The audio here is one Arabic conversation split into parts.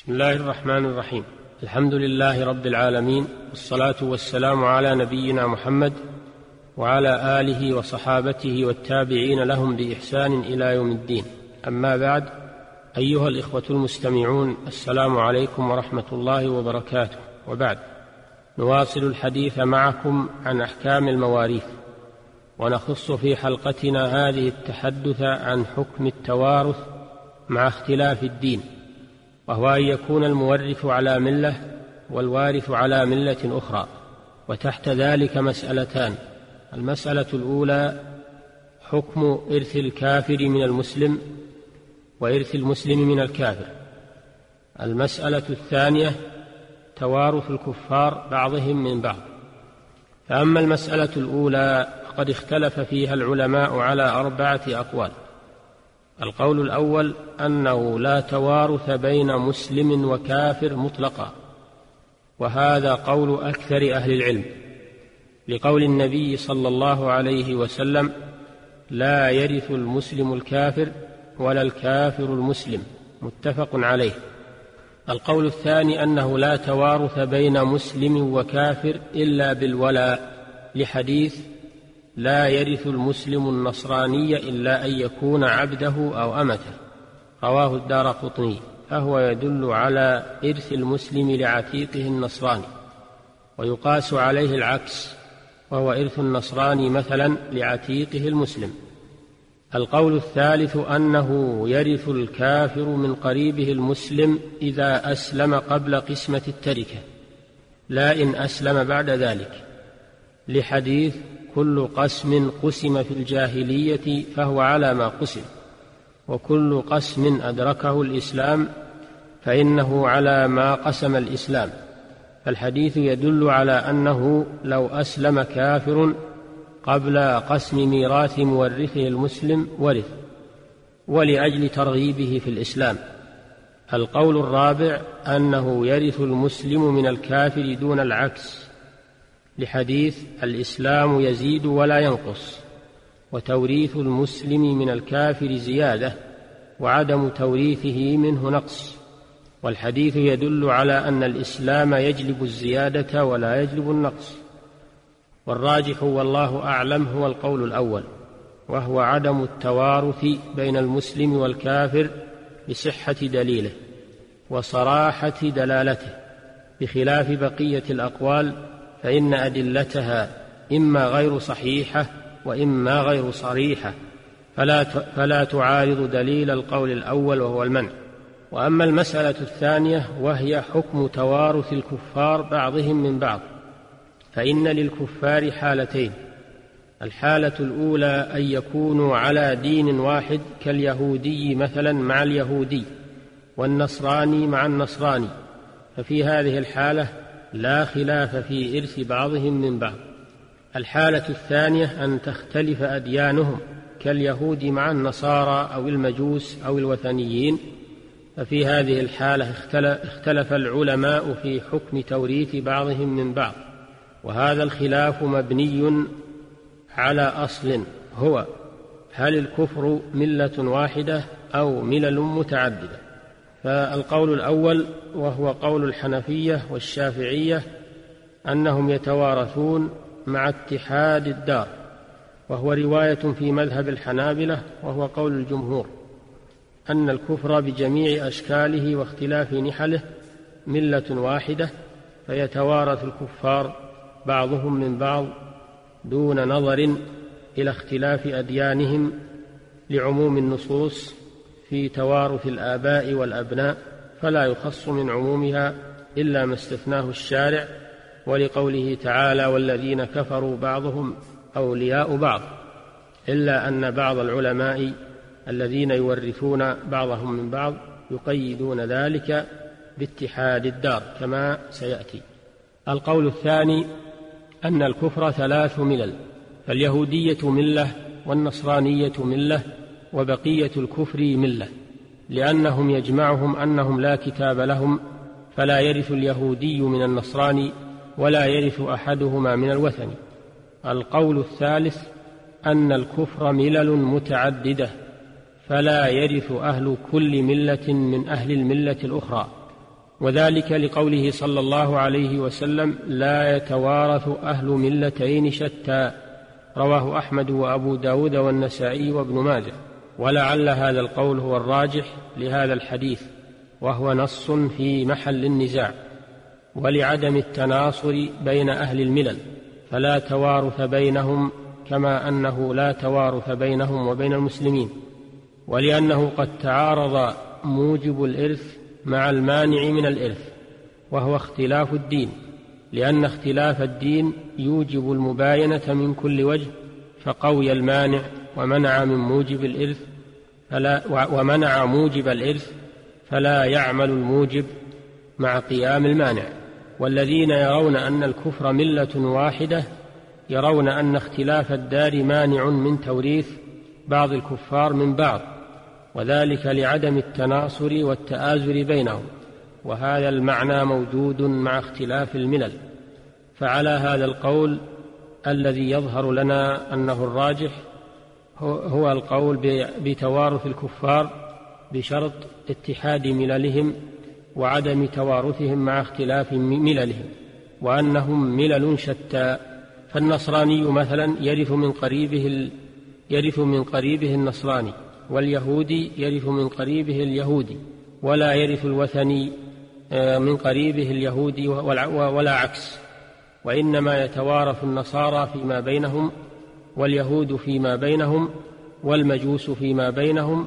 بسم الله الرحمن الرحيم. الحمد لله رب العالمين والصلاة والسلام على نبينا محمد وعلى آله وصحابته والتابعين لهم بإحسان إلى يوم الدين. أما بعد أيها الإخوة المستمعون السلام عليكم ورحمة الله وبركاته. وبعد نواصل الحديث معكم عن أحكام المواريث. ونخص في حلقتنا هذه التحدث عن حكم التوارث مع اختلاف الدين. وهو أن يكون المورث على ملة والوارث على ملة أخرى وتحت ذلك مسألتان. المسألة الأولى حكم إرث الكافر من المسلم وإرث المسلم من الكافر. المسألة الثانية توارث الكفار بعضهم من بعض. فأما المسألة الأولى فقد اختلف فيها العلماء على أربعة أقوال. القول الأول أنه لا توارث بين مسلم وكافر مطلقا وهذا قول أكثر أهل العلم لقول النبي صلى الله عليه وسلم لا يرث المسلم الكافر ولا الكافر المسلم متفق عليه. القول الثاني أنه لا توارث بين مسلم وكافر إلا بالولاء لحديث لا يرث المسلم النصراني إلا أن يكون عبده أو أمته. رواه الدار قطني. فهو يدل على إرث المسلم لعتيقه النصراني. ويقاس عليه العكس وهو إرث النصراني مثلا لعتيقه المسلم. القول الثالث أنه يرث الكافر من قريبه المسلم إذا أسلم قبل قسمة التركة. لا إن أسلم بعد ذلك. لحديث كل قسم قسم في الجاهلية فهو على ما قسم وكل قسم أدركه الإسلام فإنه على ما قسم الإسلام. فالحديث يدل على أنه لو أسلم كافر قبل قسم ميراث مورثه المسلم ورث ولأجل ترغيبه في الإسلام. القول الرابع أنه يرث المسلم من الكافر دون العكس. لحديث الإسلام يزيد ولا ينقص وتوريث المسلم من الكافر زيادة وعدم توريثه منه نقص والحديث يدل على أن الإسلام يجلب الزيادة ولا يجلب النقص. والراجح والله أعلم هو القول الأول وهو عدم التوارث بين المسلم والكافر لصحه دليله وصراحة دلالته بخلاف بقية الأقوال فإن أدلتها إما غير صحيحة وإما غير صريحة فلا فلا تعارض دليل القول الأول وهو المنع. وأما المسألة الثانية وهي حكم توارث الكفار بعضهم من بعض فإن للكفار حالتين الحالة الأولى أن يكونوا على دين واحد كاليهودي مثلا مع اليهودي والنصراني مع النصراني. ففي هذه الحالة لا خلاف في إرث بعضهم من بعض. الحالة الثانية أن تختلف أديانهم كاليهود مع النصارى أو المجوس أو الوثنيين. ففي هذه الحالة اختلف العلماء في حكم توريث بعضهم من بعض. وهذا الخلاف مبني على أصل هو هل الكفر ملة واحدة أو ملل متعددة؟ فالقول الأول وهو قول الحنفية والشافعية أنهم يتوارثون مع اتحاد الدار وهو رواية في مذهب الحنابلة وهو قول الجمهور أن الكفر بجميع أشكاله واختلاف نحله ملة واحدة فيتوارث الكفار بعضهم من بعض دون نظر إلى اختلاف أديانهم لعموم النصوص في توارث الآباء والأبناء فلا يخص من عمومها إلا ما استثناه الشارع ولقوله تعالى والذين كفروا بعضهم أولياء بعض إلا أن بعض العلماء الذين يورثون بعضهم من بعض يقيدون ذلك باتحاد الدار كما سيأتي. القول الثاني أن الكفر ثلاث ملل فاليهودية ملة والنصرانية ملة وبقية الكفر ملة لأنهم يجمعهم أنهم لا كتاب لهم فلا يرث اليهودي من النصراني ولا يرث أحدهما من الوثني القول الثالث أن الكفر ملل متعددة فلا يرث أهل كل ملة من أهل الملة الأخرى. وذلك لقوله صلى الله عليه وسلم لا يتوارث أهل ملتين شتى. رواه أحمد وأبو داود والنسائي وابن ماجه. ولعل هذا القول هو الراجح لهذا الحديث وهو نص في محل النزاع ولعدم التناصر بين أهل الملل فلا توارث بينهم كما أنه لا توارث بينهم وبين المسلمين ولأنه قد تعارض موجب الإرث مع المانع من الإرث وهو اختلاف الدين لأن اختلاف الدين يوجب المباينة من كل وجه فقوي المانع ومنع من موجب الإرث فلا ومنع موجب الإرث فلا يعمل الموجب مع قيام المانع. والذين يرون أن الكفر ملة واحدة يرون أن اختلاف الدار مانع من توريث بعض الكفار من بعض وذلك لعدم التناصر والتآزر بينهم. وهذا المعنى موجود مع اختلاف الملل. فعلى هذا القول الذي يظهر لنا أنه الراجح هو القول بتوارث الكفار بشرط اتحاد مللهم وعدم توارثهم مع اختلاف مللهم وأنهم ملل شتى. فالنصراني مثلا يرث من قريبه يرث من قريبه النصراني واليهودي يرث من قريبه اليهودي ولا يرث الوثني آه، من قريبه اليهودي ولا عكس. وإنما يتوارث النصارى فيما بينهم واليهود فيما بينهم والمجوس فيما بينهم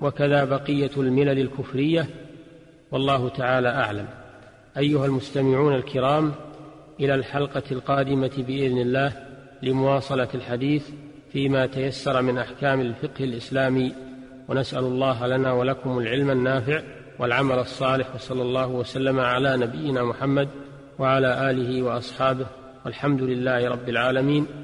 وكذا بقية الملل الكفرية والله تعالى أعلم. أيها المستمعون الكرام إلى الحلقة القادمة بإذن الله لمواصلة الحديث فيما تيسر من أحكام الفقه الإسلامي ونسأل الله لنا ولكم العلم النافع والعمل الصالح وصلى الله وسلم على نبينا محمد وعلى آله وأصحابه والحمد لله رب العالمين.